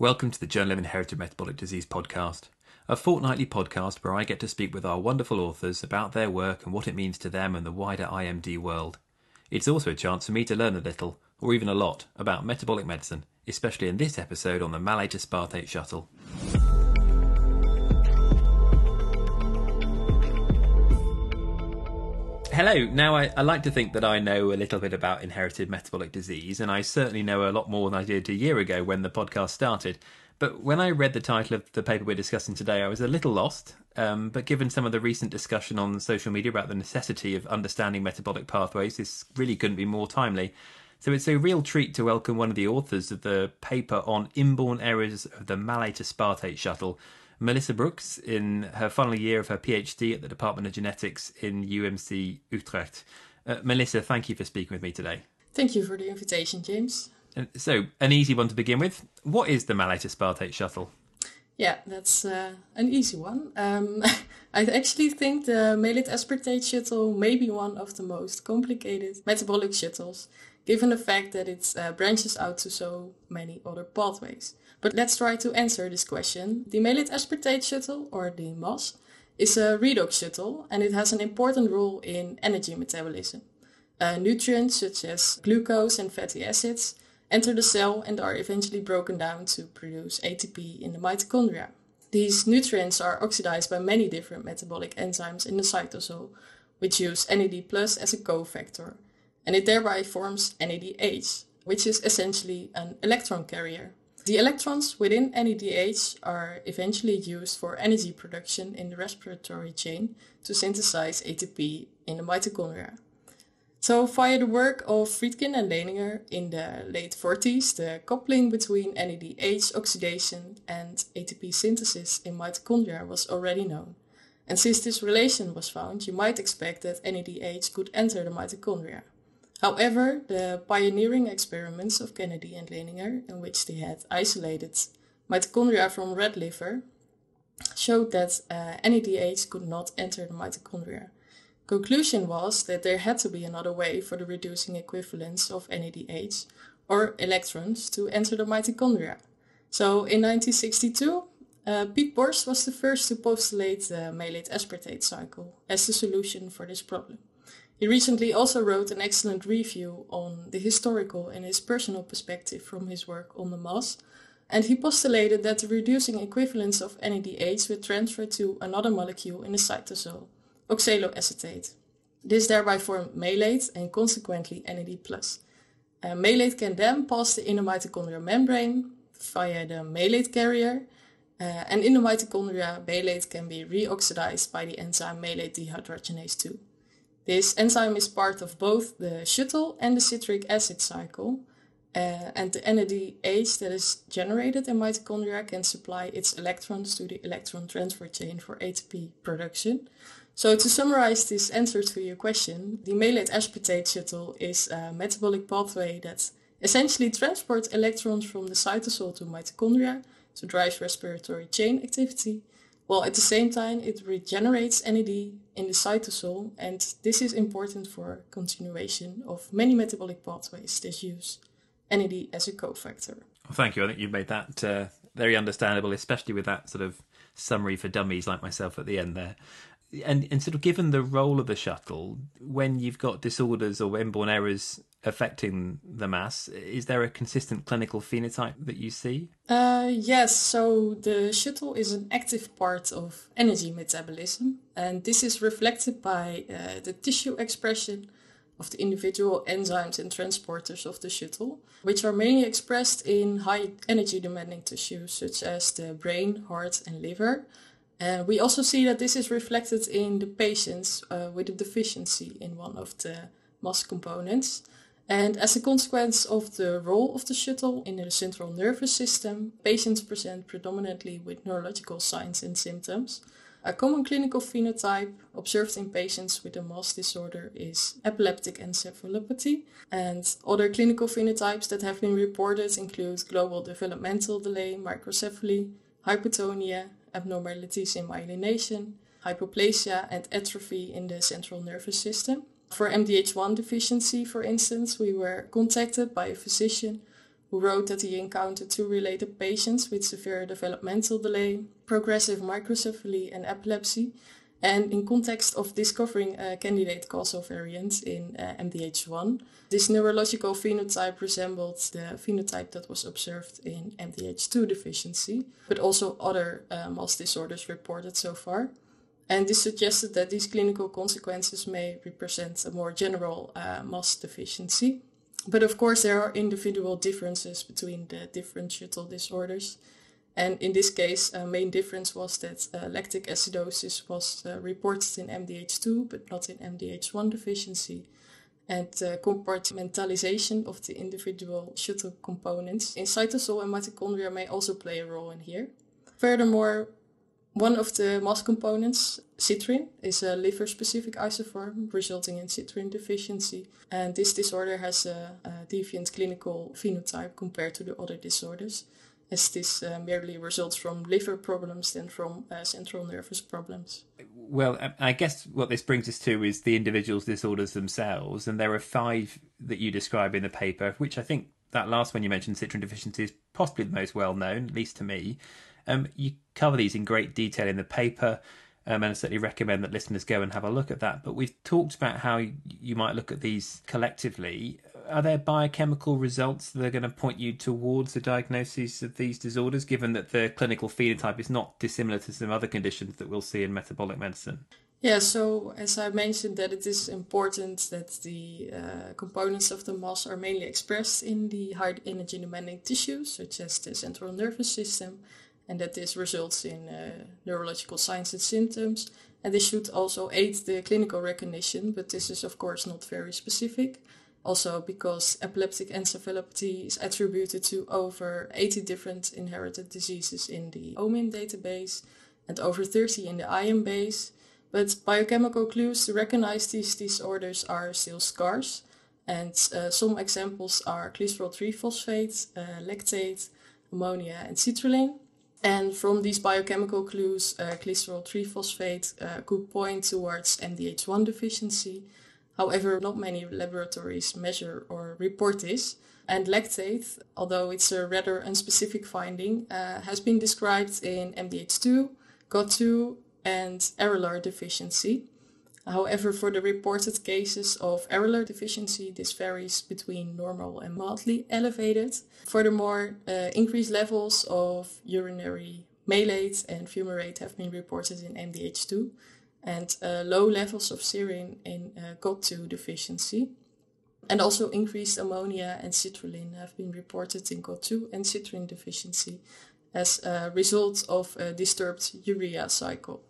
Welcome to the Journal of Inherited Metabolic Disease podcast, a fortnightly podcast where I get to speak with our wonderful authors about their work and what it means to them and the wider IMD world. It's also a chance for me to learn a little, or even a lot, about metabolic medicine, especially in this episode on the malate aspartate shuttle. Hello. Now, I, I, like to think that I know a little bit about inherited metabolic disease, and I certainly know a lot more than I did a year ago when the podcast started. But when I read the title of the paper we're discussing today, I was a little lost. Um, but given some of the recent discussion on social media about the necessity of understanding metabolic pathways, this really couldn't be more timely. So it's a real treat to welcome one of the authors of the paper on inborn errors of the malate aspartate shuttle, Melissa Broeks in her final year of her PhD at the Department of Genetics in UMC Utrecht. Uh, Melissa, thank you for speaking with me today. Thank you for the invitation, James. so, an easy one to begin with. What is the malate aspartate shuttle? Yeah, that's uh, an easy one. Um, I actually think the malate aspartate shuttle may be one of the most complicated metabolic shuttles, given the fact that it uh, branches out to so many other pathways. But let's try to answer this question. The malate aspartate shuttle, or the MAS, is a redox shuttle and it has an important role in energy metabolism. Uh, nutrients such as glucose and fatty acids enter the cell and are eventually broken down to produce ATP in the mitochondria. These nutrients are oxidized by many different metabolic enzymes in the cytosol, which use NAD plus as a cofactor, and it thereby forms NADH, which is essentially an electron carrier. The electrons within NADH are eventually used for energy production in the respiratory chain to synthesize ATP in the mitochondria. So, via the work of Friedkin and Lehninger in the late 40s, the coupling between NADH oxidation and ATP synthesis in mitochondria was already known. And since this relation was found, you might expect that NADH could enter the mitochondria. However, the pioneering experiments of Kennedy and Lehninger, in which they had isolated mitochondria from rat liver, showed that uh, NADH could not enter the mitochondria. Conclusion was that there had to be another way for the reducing equivalents of NADH or electrons to enter the mitochondria. So in 1962, uh, Piet Borst was the first to postulate the malate aspartate cycle as the solution for this problem. He recently also wrote an excellent review on the historical and his personal perspective from his work on the MAS, and he postulated that the reducing equivalents of NADH would transfer to another molecule in the cytosol, oxaloacetate. This thereby formed malate and consequently NAD+. Uh, malate can then pass the inner mitochondrial membrane via the malate carrier, uh, and in the mitochondria, malate can be reoxidized by the enzyme malate dehydrogenase 2. This enzyme is part of both the shuttle and the citric acid cycle, uh, and the NADH that is generated in mitochondria can supply its electrons to the electron transfer chain for ATP production. So to summarize this answer to your question, the malate aspartate shuttle is a metabolic pathway that essentially transports electrons from the cytosol to mitochondria to drive respiratory chain activity while at the same time it regenerates NAD in the cytosol, and this is important for continuation of many metabolic pathways that use NAD as a cofactor. Well, thank you. I think you've made that uh, very understandable, especially with that sort of summary for dummies like myself at the end there and and sort of given the role of the shuttle when you've got disorders or inborn errors affecting the MAS is there a consistent clinical phenotype that you see? Uh, yes so the shuttle is an active part of energy metabolism and this is reflected by uh, the tissue expression of the individual enzymes and transporters of the shuttle which are mainly expressed in high energy demanding tissues such as the brain heart and liver uh, we also see that this is reflected in the patients uh, with a deficiency in one of the MAS components. And as a consequence of the role of the shuttle in the central nervous system, patients present predominantly with neurological signs and symptoms. A common clinical phenotype observed in patients with a MAS disorder is epileptic encephalopathy, and other clinical phenotypes that have been reported include global developmental delay, microcephaly, hypotonia, abnormalities in myelination, hypoplasia, and atrophy in the central nervous system. For MDH1 deficiency, for instance, we were contacted by a physician who wrote that he encountered two related patients with severe developmental delay, progressive microcephaly, and epilepsy. And in context of discovering a candidate causal variant in uh, MDH1, this neurological phenotype resembled the phenotype that was observed in MDH2 deficiency, but also other uh, disorders reported so far. And this suggested that these clinical consequences may represent a more general uh, deficiency. But of course, there are individual differences between the different shuttle disorders. And in this case, a main difference was that uh, lactic acidosis was uh, reported in MDH2, but not in MDH1 deficiency. And uh, compartmentalization of the individual shuttle components in cytosol and mitochondria may also play a role in here. Furthermore, one of the MAS components, citrin, is a liver-specific isoform resulting in citrin deficiency. And this disorder has a, a deviant clinical phenotype compared to the other disorders, as this uh, merely results from liver problems than from uh, central nervous problems. Well, I guess what this brings us to is the individual's disorders themselves, and there are five that you describe in the paper, which I think that last one you mentioned, citrin deficiency, is possibly the most well known, at least to me. Um, you cover these in great detail in the paper, um, and I certainly recommend that listeners go and have a look at that. But we've talked about how you might look at these collectively. Are there biochemical results that are going to point you towards the diagnosis of these disorders, given that the clinical phenotype is not dissimilar to some other conditions that we'll see in metabolic medicine? Yeah, so as I mentioned, that it is important that the uh, components of the MAS are mainly expressed in the high energy demanding tissues, such as the central nervous system, and that this results in uh, neurological signs and symptoms. And this should also aid the clinical recognition, but this is of course not very specific. Also, because epileptic encephalopathy is attributed to over 80 different inherited diseases in the OMIM database and over 30 in the IEMbase. But biochemical clues to recognize these disorders are still scarce, and uh, some examples are glycerol 3 phosphate, uh, lactate, ammonia, and citrulline. And from these biochemical clues, uh, glycerol 3 phosphate uh, could point towards MDH1 deficiency. However, not many laboratories measure or report this. And lactate, although it's a rather unspecific finding, uh, has been described in MDH2, GOT2, and aralar deficiency. However, for the reported cases of aralar deficiency, this varies between normal and mildly elevated. Furthermore, uh, increased levels of urinary malate and fumarate have been reported in MDH2, and uh, low levels of serine in uh, GOT2 deficiency. And also increased ammonia and citrulline have been reported in GOT2 and citrin deficiency as a result of a disturbed urea cycle.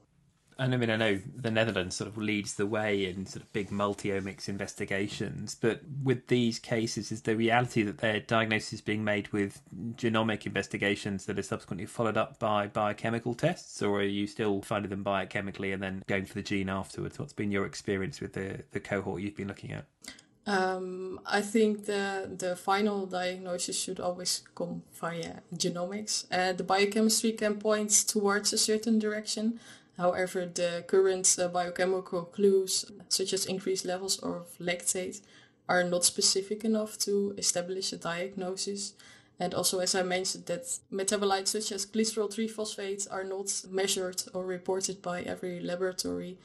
And I mean, I know the Netherlands sort of leads the way in sort of big multi-omics investigations, but with these cases, is the reality that their diagnosis is being made with genomic investigations that are subsequently followed up by biochemical tests, or are you still finding them biochemically and then going for the gene afterwards? What's been your experience with the, the cohort you've been looking at? Um, I think the the final diagnosis should always come via genomics. Uh, the biochemistry can point towards a certain direction, However, the current uh, biochemical clues, such as increased levels of lactate, are not specific enough to establish a diagnosis. And also, as I mentioned, that metabolites such as glycerol 3 phosphate are not measured or reported by every laboratory.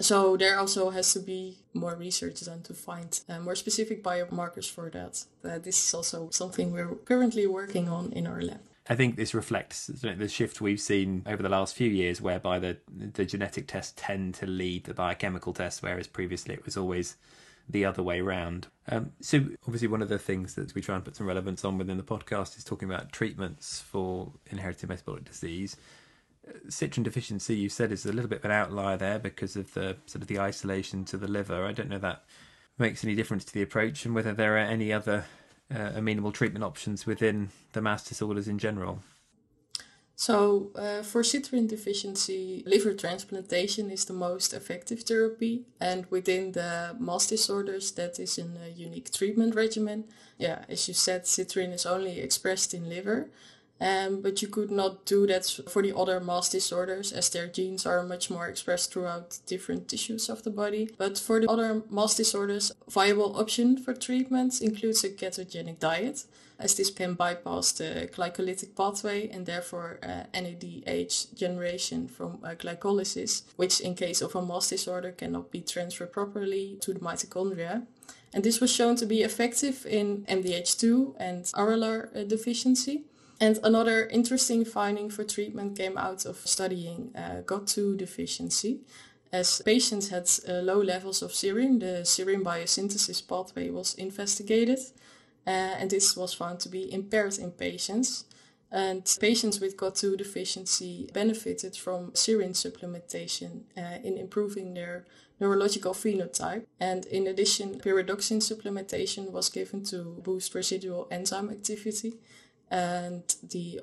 So, there also has to be more research done to find uh, more specific biomarkers for that. Uh, this is also something we're currently working on in our lab. I think this reflects the shift we've seen over the last few years, whereby the the genetic tests tend to lead the biochemical tests, whereas previously it was always the other way round. Um, so, obviously, one of the things that we try and put some relevance on within the podcast is talking about treatments for inherited metabolic disease. Uh, citrin deficiency, you said, is a little bit of an outlier there because of the sort of the isolation to the liver. I don't know that makes any difference to the approach, and whether there are any other uh, amenable treatment options within the MAS disorders in general? So, uh, for citrin deficiency, liver transplantation is the most effective therapy. And within the MAS disorders, that is in a unique treatment regimen. Yeah, as you said, citrin is only expressed in liver. Um, but you could not do that for the other MAS disorders as their genes are much more expressed throughout different tissues of the body. But for the other MAS disorders, viable option for treatment includes a ketogenic diet as this can bypass the glycolytic pathway and therefore uh, NADH generation from uh, glycolysis, which in case of a MAS disorder cannot be transferred properly to the mitochondria. And this was shown to be effective in MDH2 and aralar uh, deficiency. And another interesting finding for treatment came out of studying uh, GOT2 deficiency. As patients had uh, low levels of serine, the serine biosynthesis pathway was investigated, uh, and this was found to be impaired in patients. And patients with GOT2 deficiency benefited from serine supplementation uh, in improving their neurological phenotype. And in addition, pyridoxine supplementation was given to boost residual enzyme activity and the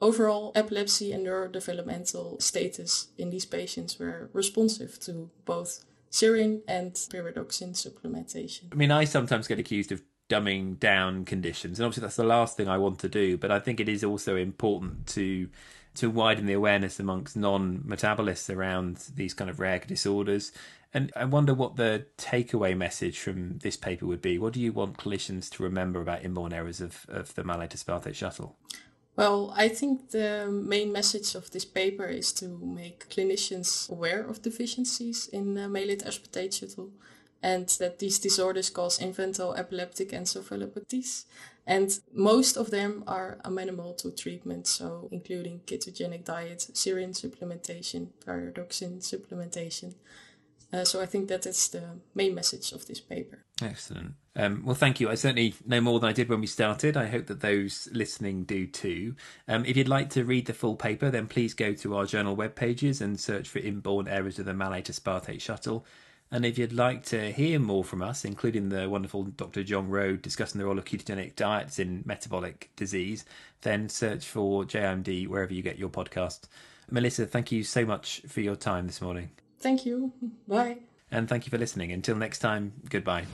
overall epilepsy and neurodevelopmental status in these patients were responsive to both serine and pyridoxine supplementation. I mean, I sometimes get accused of dumbing down conditions, and obviously that's the last thing I want to do. But I think it is also important to to widen the awareness amongst non-metabolists around these kind of rare disorders. And I wonder what the takeaway message from this paper would be. What do you want clinicians to remember about inborn errors of, of the malate shuttle? Well, I think the main message of this paper is to make clinicians aware of deficiencies in uh, malate aspartate shuttle and that these disorders cause infantile epileptic encephalopathies. And most of them are amenable to treatment, so including ketogenic diet, serine supplementation, pyridoxine supplementation. Uh, so I think that is the main message of this paper. Excellent. Um, well, thank you. I certainly know more than I did when we started. I hope that those listening do too. Um, if you'd like to read the full paper, then please go to our journal web pages and search for inborn errors of the malate aspartate shuttle. And if you'd like to hear more from us, including the wonderful Dr. John Rowe discussing the role of ketogenic diets in metabolic disease, then search for JMD wherever you get your podcast. Melissa, thank you so much for your time this morning. Thank you. Bye. And thank you for listening. Until next time, goodbye.